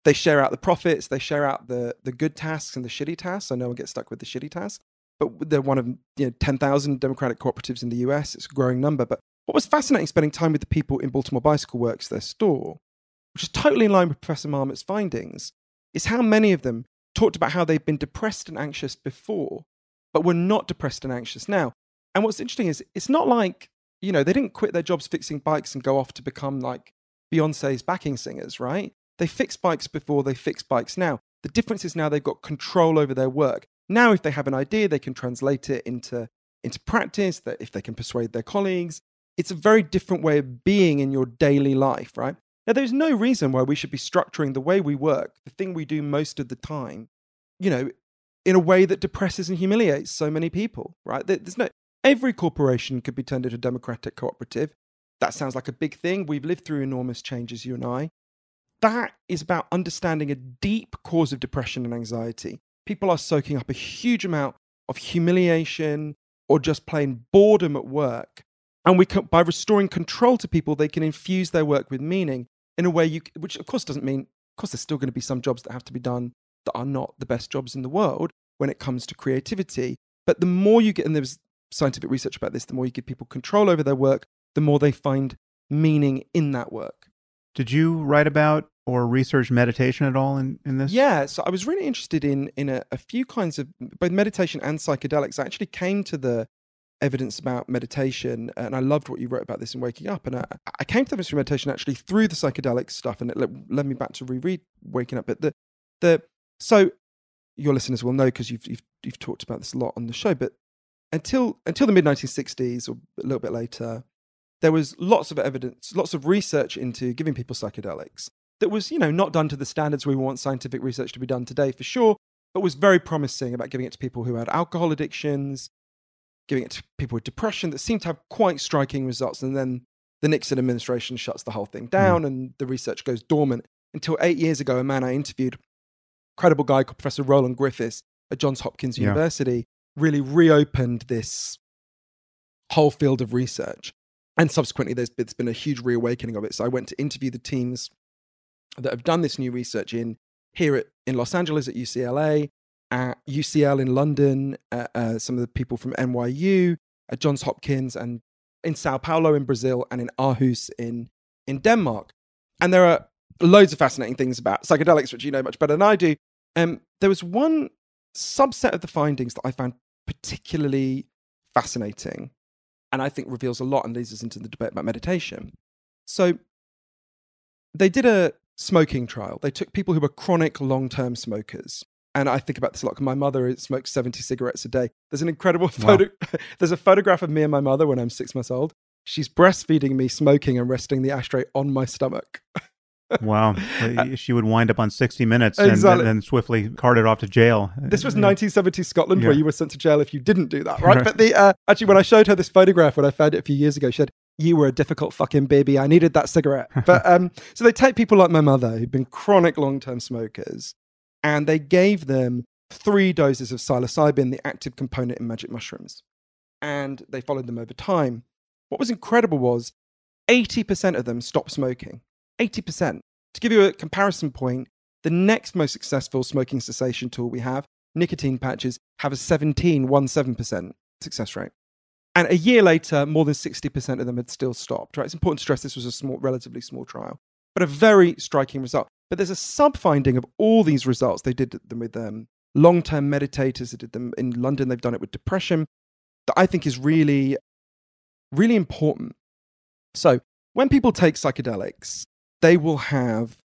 They share out the profits, they share out the, the good tasks and the shitty tasks, so no one gets stuck with the shitty tasks. But they're one of you know, 10,000 democratic cooperatives in the US. It's a growing number. But what was fascinating spending time with the people in Baltimore Bicycle Works, their store, which is totally in line with Professor Marmot's findings, is how many of them talked about how they've been depressed and anxious before, but were not depressed and anxious now. And what's interesting is it's not like you know, they didn't quit their jobs fixing bikes and go off to become like Beyonce's backing singers, right? They fixed bikes before, they fix bikes now. The difference is now they've got control over their work. Now, if they have an idea, they can translate it into, into practice, that if they can persuade their colleagues. It's a very different way of being in your daily life, right? Now, there's no reason why we should be structuring the way we work, the thing we do most of the time, you know, in a way that depresses and humiliates so many people, right? There's no, Every corporation could be turned into a democratic cooperative. That sounds like a big thing. We've lived through enormous changes, you and I. That is about understanding a deep cause of depression and anxiety. People are soaking up a huge amount of humiliation or just plain boredom at work. And we can, by restoring control to people, they can infuse their work with meaning in a way you, which of course doesn't mean, of course, there's still going to be some jobs that have to be done that are not the best jobs in the world when it comes to creativity. But the more you get, and there's scientific research about this, the more you give people control over their work, the more they find meaning in that work. Did you write about or research meditation at all in, in this? Yeah, so I was really interested in in a, a few kinds of both meditation and psychedelics. I actually came to the evidence about meditation, and I loved what you wrote about this in Waking Up. And I, I came to the evidence meditation actually through the psychedelic stuff, and it led, led me back to reread Waking Up. But the the so your listeners will know because you've, you've you've talked about this a lot on the show. But until until the mid 1960s or a little bit later, there was lots of evidence, lots of research into giving people psychedelics that was, you know, not done to the standards we want scientific research to be done today for sure, but was very promising about giving it to people who had alcohol addictions, giving it to people with depression that seemed to have quite striking results. And then the Nixon administration shuts the whole thing hmm. down mm. and the research goes dormant until eight years ago, a man I interviewed, credible guy called Professor Roland Griffiths at Johns Hopkins yeah. University, really reopened this whole field of research. And subsequently, there's, there's been a huge reawakening of it. So I went to interview the teams that have done this new research in here at, in Los Angeles at UCLA, at UCL in London, uh, uh, some of the people from NYU, at Johns Hopkins, and in Sao Paulo in Brazil, and in Aarhus in, in Denmark. And there are loads of fascinating things about psychedelics, which you know much better than I do. Um, there was one subset of the findings that I found particularly fascinating and I think reveals a lot and leads us into the debate about meditation. So they did a smoking trial. They took people who were chronic long term smokers. And I think about this a lot. My mother smokes 70 cigarettes a day. There's an incredible photo. Wow. There's a photograph of me and my mother when I'm six months old. She's breastfeeding me, smoking, and resting the ashtray on my stomach. wow. Uh, she would wind up on 60 Minutes and, exactly. and, then swiftly carted off to jail. This was 1970 Scotland yeah. where you were sent to jail if you didn't do that, right? but the uh, actually, when I showed her this photograph when I found it a few years ago, she said, you were a difficult fucking baby. I needed that cigarette. But um, so they take people like my mother who've been chronic long term smokers and they gave them three doses of psilocybin, the active component in magic mushrooms. And they followed them over time. What was incredible was 80% of them stopped smoking. 80%. To give you a comparison point, the next most successful smoking cessation tool we have, nicotine patches, have a 17.17% success rate. And a year later, more than 60% of them had still stopped. Right? It's important to stress this was a small, relatively small trial, but a very striking result. But there's a sub finding of all these results. They did them with um, long term meditators. They did them in London. They've done it with depression. That I think is really, really important. So when people take psychedelics, they will have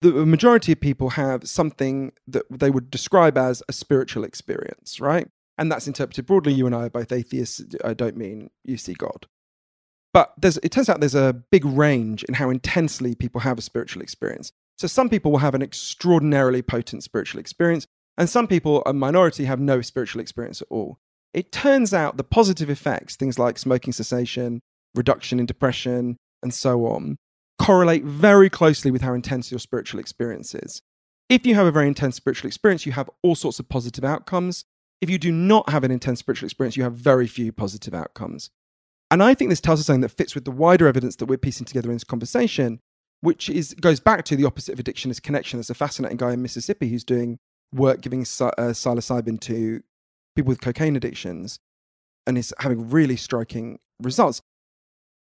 the majority of people have something that they would describe as a spiritual experience, right? And that's interpreted broadly. You and I are both atheists. I don't mean you see God. But it turns out there's a big range in how intensely people have a spiritual experience. So some people will have an extraordinarily potent spiritual experience, and some people, a minority, have no spiritual experience at all. It turns out the positive effects, things like smoking cessation, reduction in depression, and so on, correlate very closely with how intense your spiritual experience is. If you have a very intense spiritual experience, you have all sorts of positive outcomes. If you do not have an intense spiritual experience, you have very few positive outcomes. And I think this tells us something that fits with the wider evidence that we're piecing together in this conversation, which is goes back to the opposite of addiction is connection. There's a fascinating guy in Mississippi who's doing work giving uh, psilocybin to people with cocaine addictions and is having really striking results.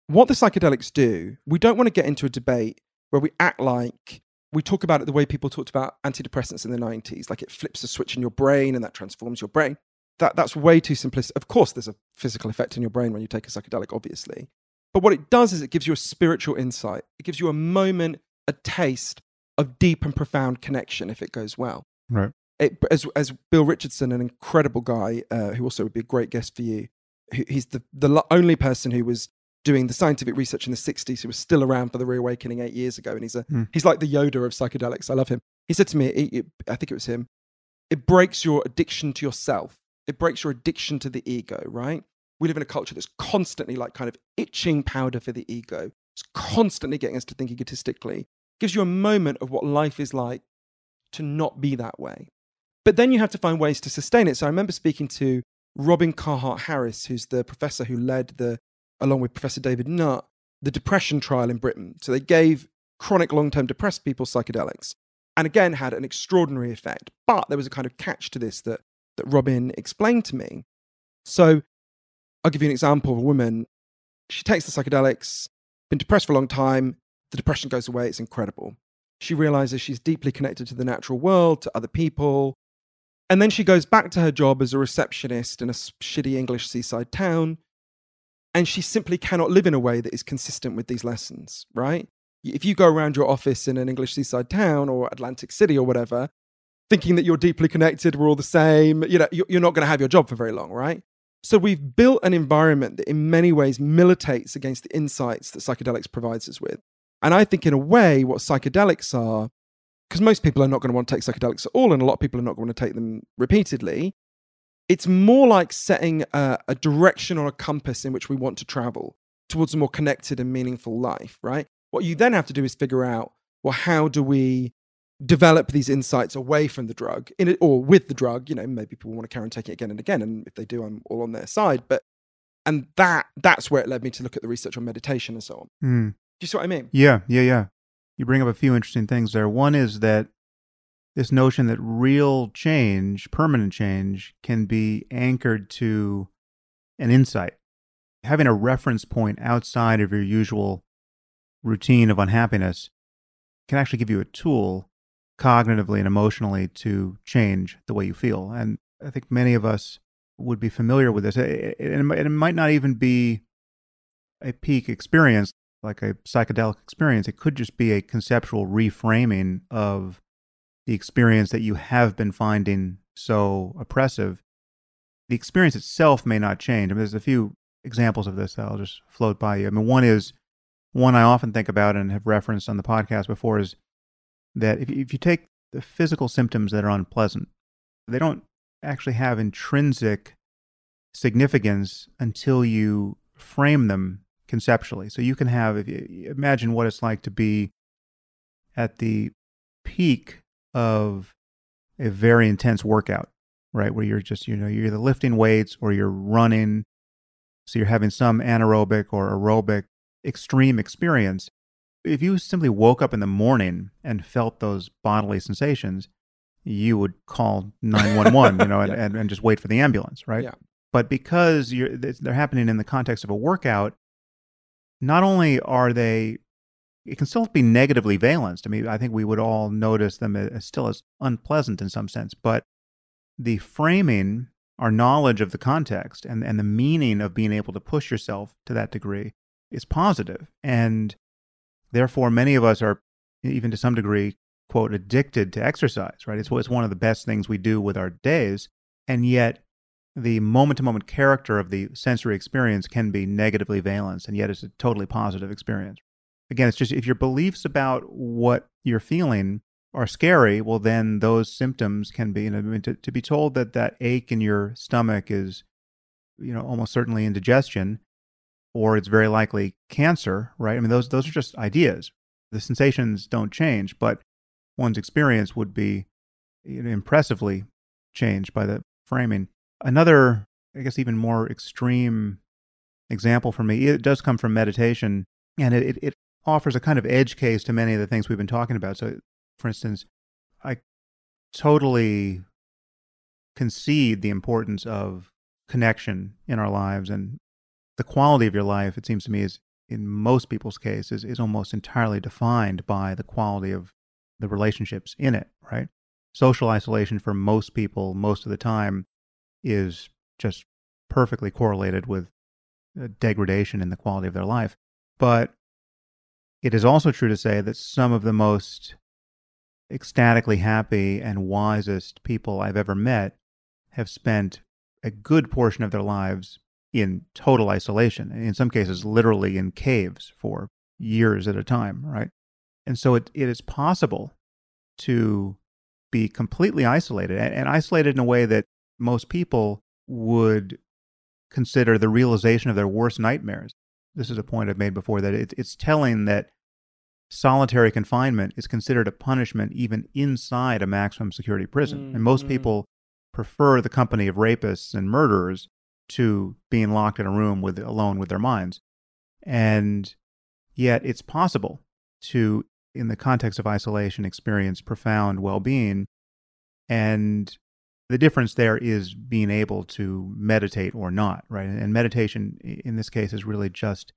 What the psychedelics do, we don't want to get into a debate where we act like we talk about it the way people talked about antidepressants in the 90s, like it flips a switch in your brain and that transforms your brain. That, that's way too simplistic. Of course, there's a physical effect in your brain when you take a psychedelic, obviously. But what it does is it gives you a spiritual insight. It gives you a moment, a taste of deep and profound connection if it goes well. Right. It, as, as Bill Richardson, an incredible guy uh, who also would be a great guest for you, he's the, the only person who was doing the scientific research in the 60s who was still around for the reawakening eight years ago. And he's, a, mm. he's like the Yoda of psychedelics. I love him. He said to me, it, it, I think it was him, it breaks your addiction to yourself. It breaks your addiction to the ego, right? We live in a culture that's constantly like kind of itching powder for the ego. It's constantly getting us to think egotistically. It gives you a moment of what life is like to not be that way. But then you have to find ways to sustain it. So I remember speaking to Robin Carhart Harris, who's the professor who led the, along with Professor David Nutt, the depression trial in Britain. So they gave chronic long term depressed people psychedelics and again had an extraordinary effect. But there was a kind of catch to this that, that Robin explained to me. So I'll give you an example of a woman. She takes the psychedelics, been depressed for a long time. The depression goes away. It's incredible. She realizes she's deeply connected to the natural world, to other people. And then she goes back to her job as a receptionist in a shitty English seaside town. And she simply cannot live in a way that is consistent with these lessons, right? If you go around your office in an English seaside town or Atlantic City or whatever, thinking that you're deeply connected, we're all the same, you know, you're not going to have your job for very long, right? So we've built an environment that in many ways militates against the insights that psychedelics provides us with. And I think in a way what psychedelics are, because most people are not going to want to take psychedelics at all, and a lot of people are not going to take them repeatedly, it's more like setting a, a direction or a compass in which we want to travel towards a more connected and meaningful life, right? What you then have to do is figure out, well, how do we develop these insights away from the drug in it or with the drug you know maybe people want to carry on taking it again and again and if they do i'm all on their side but and that that's where it led me to look at the research on meditation and so on. Mm. do you see what i mean? Yeah yeah yeah. You bring up a few interesting things there. One is that this notion that real change permanent change can be anchored to an insight. Having a reference point outside of your usual routine of unhappiness can actually give you a tool cognitively and emotionally to change the way you feel. And I think many of us would be familiar with this. It, it, it might not even be a peak experience, like a psychedelic experience. It could just be a conceptual reframing of the experience that you have been finding so oppressive. The experience itself may not change. I mean, there's a few examples of this that I'll just float by you. I mean, one is one I often think about and have referenced on the podcast before is that if, if you take the physical symptoms that are unpleasant, they don't actually have intrinsic significance until you frame them conceptually. So you can have, if you imagine what it's like to be at the peak of a very intense workout, right? Where you're just, you know, you're either lifting weights or you're running. So you're having some anaerobic or aerobic extreme experience. If you simply woke up in the morning and felt those bodily sensations, you would call 911, you know, and, yeah. and, and, just wait for the ambulance, right? Yeah. But because they're happening in the context of a workout, not only are they, it can still be negatively valenced. I mean, I think we would all notice them as still as unpleasant in some sense, but the framing, our knowledge of the context and, and the meaning of being able to push yourself to that degree is positive. And therefore, many of us are, even to some degree, quote, addicted to exercise, right? It's, it's one of the best things we do with our days. And yet, the moment to moment character of the sensory experience can be negatively valenced, and yet it's a totally positive experience. Again, it's just if your beliefs about what you're feeling are scary, well, then those symptoms can be, you know, to, to be told that that ache in your stomach is, you know, almost certainly indigestion, or it's very likely cancer, right? I mean, those those are just ideas. The sensations don't change, but one's experience would be impressively changed by the framing. Another, I guess, even more extreme example for me, it does come from meditation, and it, it offers a kind of edge case to many of the things we've been talking about. So, for instance, I totally concede the importance of connection in our lives and the quality of your life, it seems to me, is in most people's case, is, is almost entirely defined by the quality of the relationships in it, right? Social isolation for most people, most of the time, is just perfectly correlated with uh, degradation in the quality of their life. But it is also true to say that some of the most ecstatically happy and wisest people I've ever met have spent a good portion of their lives in total isolation, in some cases, literally in caves for years at a time, right? And so it, it is possible to be completely isolated and, and isolated in a way that most people would consider the realization of their worst nightmares. This is a point I've made before that it, it's telling that solitary confinement is considered a punishment even inside a maximum security prison. Mm-hmm. And most mm-hmm. people prefer the company of rapists and murderers to being locked in a room with alone with their minds. And yet it's possible to in the context of isolation experience profound well-being. And the difference there is being able to meditate or not right? And meditation in this case is really just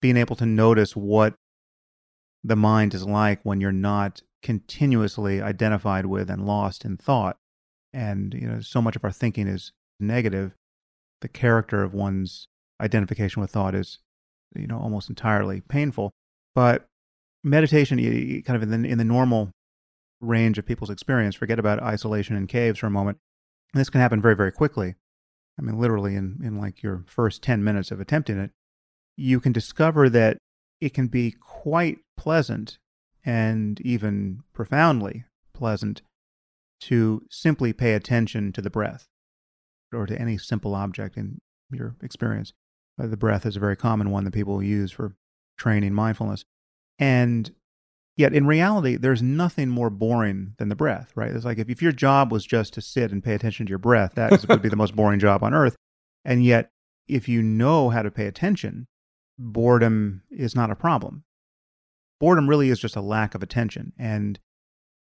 being able to notice what the mind is like when you're not continuously identified with and lost in thought. And you know so much of our thinking is negative the character of one's identification with thought is you know almost entirely painful but meditation kind of in the in the normal range of people's experience forget about isolation in caves for a moment and this can happen very very quickly. I mean literally in in like your first 10 minutes of attempting it you can discover that it can be quite pleasant and even profoundly pleasant to simply pay attention to the breath or to any simple object in your experience. Uh, the breath is a very common one that people use for training mindfulness. And yet, in reality, there's nothing more boring than the breath, right? It's like if, if your job was just to sit and pay attention to your breath, that is, would be the most boring job on earth. And yet, if you know how to pay attention, boredom is not a problem. Boredom really is just a lack of attention. And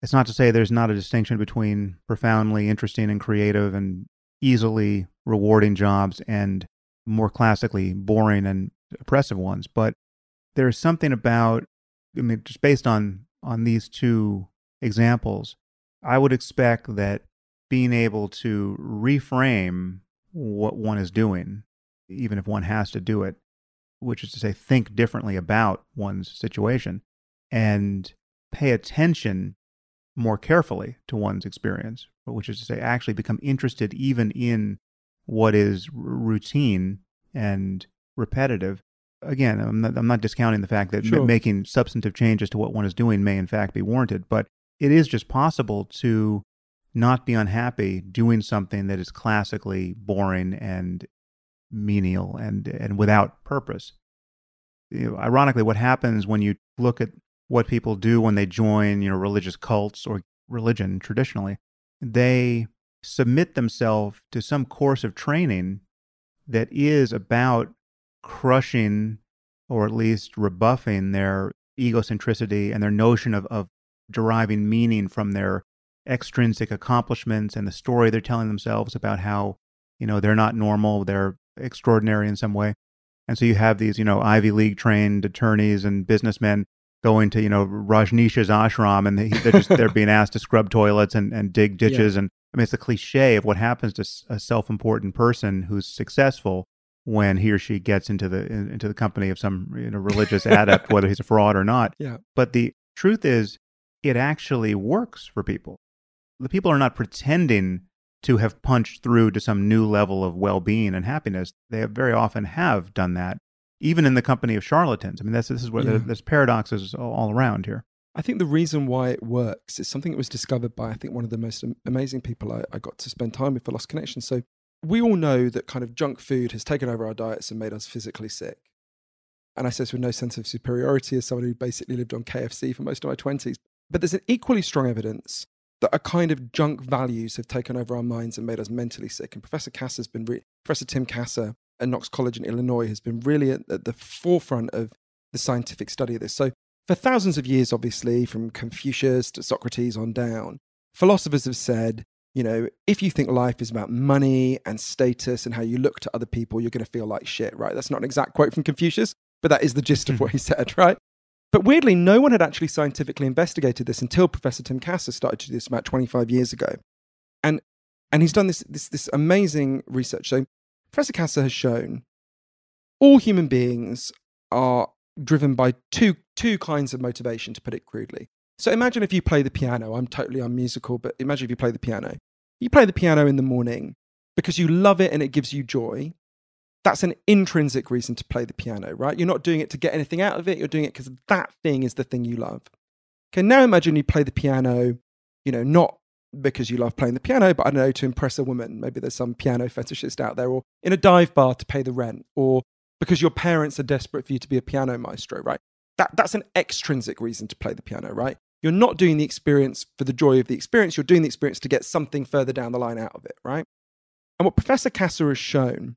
it's not to say there's not a distinction between profoundly interesting and creative and easily rewarding jobs and more classically boring and oppressive ones. But there's something about, I mean, just based on on these two examples, I would expect that being able to reframe what one is doing, even if one has to do it, which is to say, think differently about one's situation and pay attention more carefully to one's experience, which is to say, actually become interested even in what is routine and repetitive. Again, I'm not, I'm not discounting the fact that sure. m- making substantive changes to what one is doing may, in fact, be warranted, but it is just possible to not be unhappy doing something that is classically boring and menial and and without purpose. You know, ironically, what happens when you look at what people do when they join, you know, religious cults or religion traditionally, they submit themselves to some course of training that is about crushing or at least rebuffing their egocentricity and their notion of, of deriving meaning from their extrinsic accomplishments and the story they're telling themselves about how, you know, they're not normal, they're extraordinary in some way. And so you have these, you know, Ivy League trained attorneys and businessmen going to, you know, Rajneesh's ashram and they, are just, they're being asked to scrub toilets and, and dig ditches. Yeah. And I mean, it's a cliche of what happens to a self important person who's successful when he or she gets into the into the company of some you know religious adept, whether he's a fraud or not. Yeah. But the truth is, it actually works for people the people are not pretending to have punched through to some new level of well-being and happiness. They very often have done that, even in the company of charlatans. I mean, that's, this is where yeah. there's paradoxes all around here. I think the reason why it works is something that was discovered by, I think, one of the most amazing people I, I got to spend time with for Lost Connection. So we all know that kind of junk food has taken over our diets and made us physically sick. And I say this with no sense of superiority as someone who basically lived on KFC for most of my 20s. But there's an equally strong evidence that a kind of junk values have taken over our minds and made us mentally sick. And Professor Cass has been, re- Professor Tim Kasser at Knox College in Illinois has been really at, at the forefront of the scientific study of this. So for thousands of years, obviously, from Confucius to Socrates on down, philosophers have said, you know, if you think life is about money and status and how you look to other people, you're going to feel like shit, right? That's not an exact quote from Confucius, but that is the gist of what hmm. he said, right? But weirdly, no one had actually scientifically investigated this until Professor Tim Kasser started to do this about 25 years ago. And, and he's done this, this, this amazing research. So, Professor Kasser has shown all human beings are driven by two, two kinds of motivation, to put it crudely. So, imagine if you play the piano. I'm totally unmusical, but imagine if you play the piano. You play the piano in the morning because you love it and it gives you joy that's an intrinsic reason to play the piano, right? You're not doing it to get anything out of it. You're doing it because that thing is the thing you love. Okay, now imagine you play the piano, you know, not because you love playing the piano, but I don't know, to impress a woman. Maybe there's some piano fetishist out there, or in a dive bar to pay the rent, or because your parents are desperate for you to be a piano maestro, right? That, that's an extrinsic reason to play the piano, right? You're not doing the experience for the joy of the experience. You're doing the experience to get something further down the line out of it, right? And what Professor Kasser has shown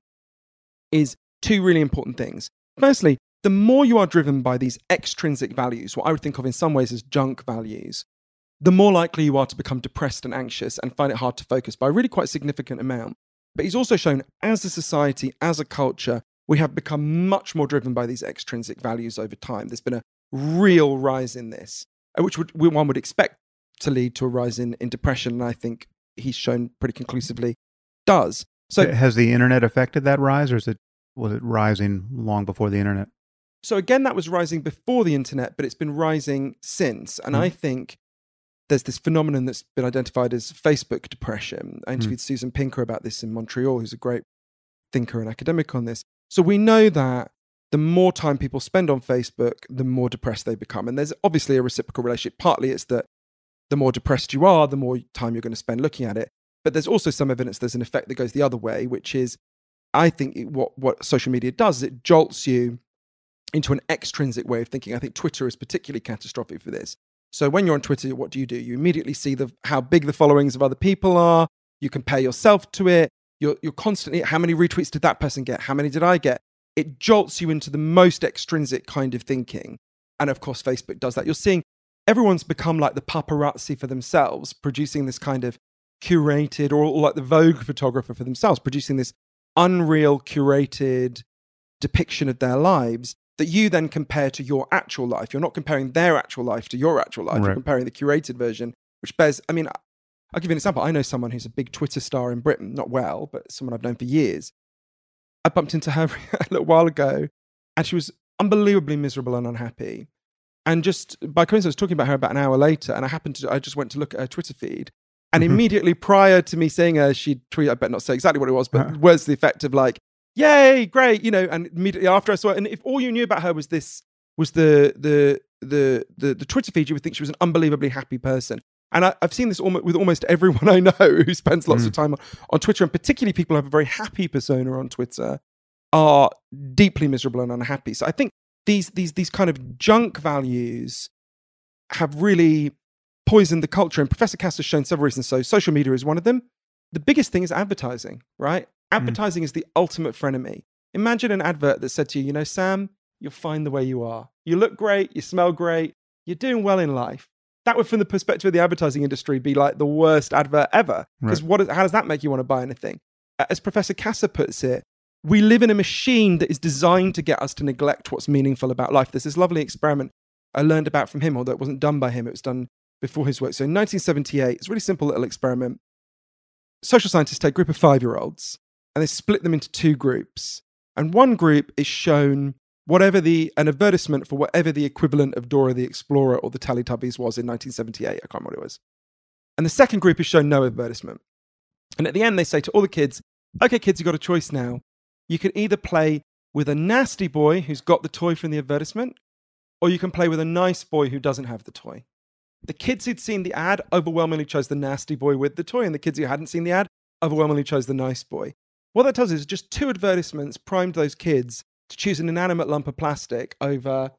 is two really important things. Firstly, the more you are driven by these extrinsic values, what I would think of in some ways as junk values, the more likely you are to become depressed and anxious and find it hard to focus by a really quite significant amount. But he's also shown as a society, as a culture, we have become much more driven by these extrinsic values over time. There's been a real rise in this, uh, which would, one would expect to lead to a rise in, in depression. And I think he's shown pretty conclusively does. So has the internet affected that rise, or is it was it rising long before the internet? So again, that was rising before the internet, but it's been rising since. And mm. I think there's this phenomenon that's been identified as Facebook depression. I hmm. interviewed mm. Susan Pinker about this in Montreal, who's a great thinker and academic on this. So we know that the more time people spend on Facebook, the more depressed they become. And there's obviously a reciprocal relationship. Partly it's that the more depressed you are, the more time you're going to spend looking at it. But there's also some evidence there's an effect that goes the other way, which is I think what, what social media does is it jolts you into an extrinsic way of thinking. I think Twitter is particularly catastrophic for this. So when you're on Twitter, what do you do? You immediately see the, how big the followings of other people are. You compare yourself to it. You're, you're constantly, how many retweets did that person get? How many did I get? It jolts you into the most extrinsic kind of thinking. And of course, Facebook does that. You're seeing everyone's become like the paparazzi for themselves, producing this kind of curated, or, like the Vogue photographer for themselves, producing this unreal, curated depiction of their lives. That you then compare to your actual life. You're not comparing their actual life to your actual life. Right. You're comparing the curated version, which bears, I mean, I'll give you an example. I know someone who's a big Twitter star in Britain, not well, but someone I've known for years. I bumped into her a little while ago, and she was unbelievably miserable and unhappy. And just by coincidence, I was talking about her about an hour later, and I happened to, I just went to look at her Twitter feed, and mm-hmm. immediately prior to me seeing her, she tweeted, I better not say exactly what it was, but uh-huh. was the effect of like, yay, great, you know, and immediately after I saw it, and if all you knew about her was this, was the, the, the, the, the Twitter feed, you would think she was an unbelievably happy person. And I, have seen this almost, with almost everyone I know who spends lots mm. of time on, on Twitter, and particularly people who have a very happy persona on Twitter are deeply miserable and unhappy. So I think these these these kind of junk values have really poisoned the culture. And Professor Cass has shown several reasons. So social media is one of them. The biggest thing is advertising, right? Hmm. Advertising mm. is the ultimate frenemy. Imagine an advert that said to you, you know, Sam, you're fine the way you are. You look great, you smell great, you're doing well in life. That would, from the perspective of the advertising industry, be like the worst advert ever. Because right. what? Is, how does that make you want to buy anything? As Professor Kasser puts it, we live in a machine that is designed to get us to neglect what's meaningful about life. There's this lovely experiment I learned about from him, although it wasn't done by him, it was done before his work. So in 1978, it's a really simple little experiment. Social scientists take a group of five year olds and they split them into two groups. And one group is shown whatever the an advertisement for whatever the equivalent of Dora the Explorer or the Teletubbies was in 1978. I can't remember what it was. And the second group is shown no advertisement. And at the end, they say to all the kids, okay, kids, you've got a choice now you can either play with a nasty boy who's got the toy from the advertisement, or you can play with a nice boy who doesn't have the toy. The kids who'd seen the ad overwhelmingly chose the nasty boy with the toy, and the kids who hadn't seen the ad overwhelmingly chose the nice boy. What that tells us is just two advertisements primed those kids to choose an inanimate lump of plastic over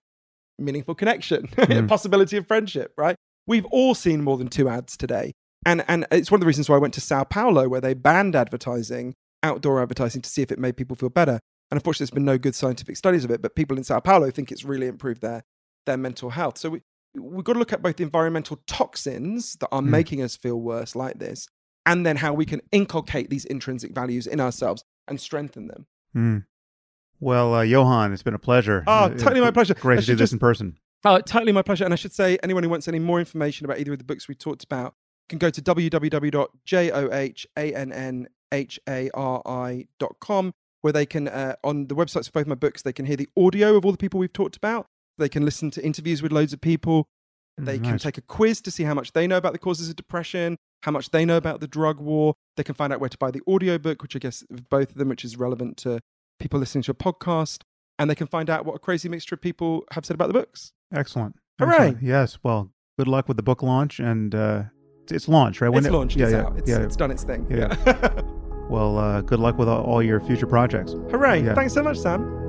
meaningful connection, mm. possibility of friendship, right? We've all seen more than two ads today. And, and it's one of the reasons why I went to Sao Paulo, where they banned advertising outdoor advertising to see if it made people feel better. And unfortunately, there's been no good scientific studies of it, but people in Sao Paulo think it's really improved their, their mental health. So we, we've got to look at both the environmental toxins that are mm. making us feel worse like this, and then how we can inculcate these intrinsic values in ourselves and strengthen them. Mm. Well, uh, Johann, it's been a pleasure. Oh, totally my pleasure. Great to do this in person. Oh, totally my pleasure. And I should say, anyone who wants any more information about either of the books we talked about can go to www.johann H-A-R-I.com, where they can, uh, on the websites for both my books, they can hear the audio of all the people we've talked about. They can listen to interviews with loads of people. They nice. can take a quiz to see how much they know about the causes of depression, how much they know about the drug war. They can find out where to buy the audiobook, which I guess both of them, which is relevant to people listening to a podcast. And they can find out what a crazy mixture of people have said about the books. Excellent. Hooray. Excellent. Yes. Well, good luck with the book launch and uh, it's launched, right? When it's it, launched. Yeah, it's yeah, out. It's, yeah. it's done its thing. Yeah. yeah. well, uh, good luck with all your future projects. Hooray. Yeah. Thanks so much, Sam.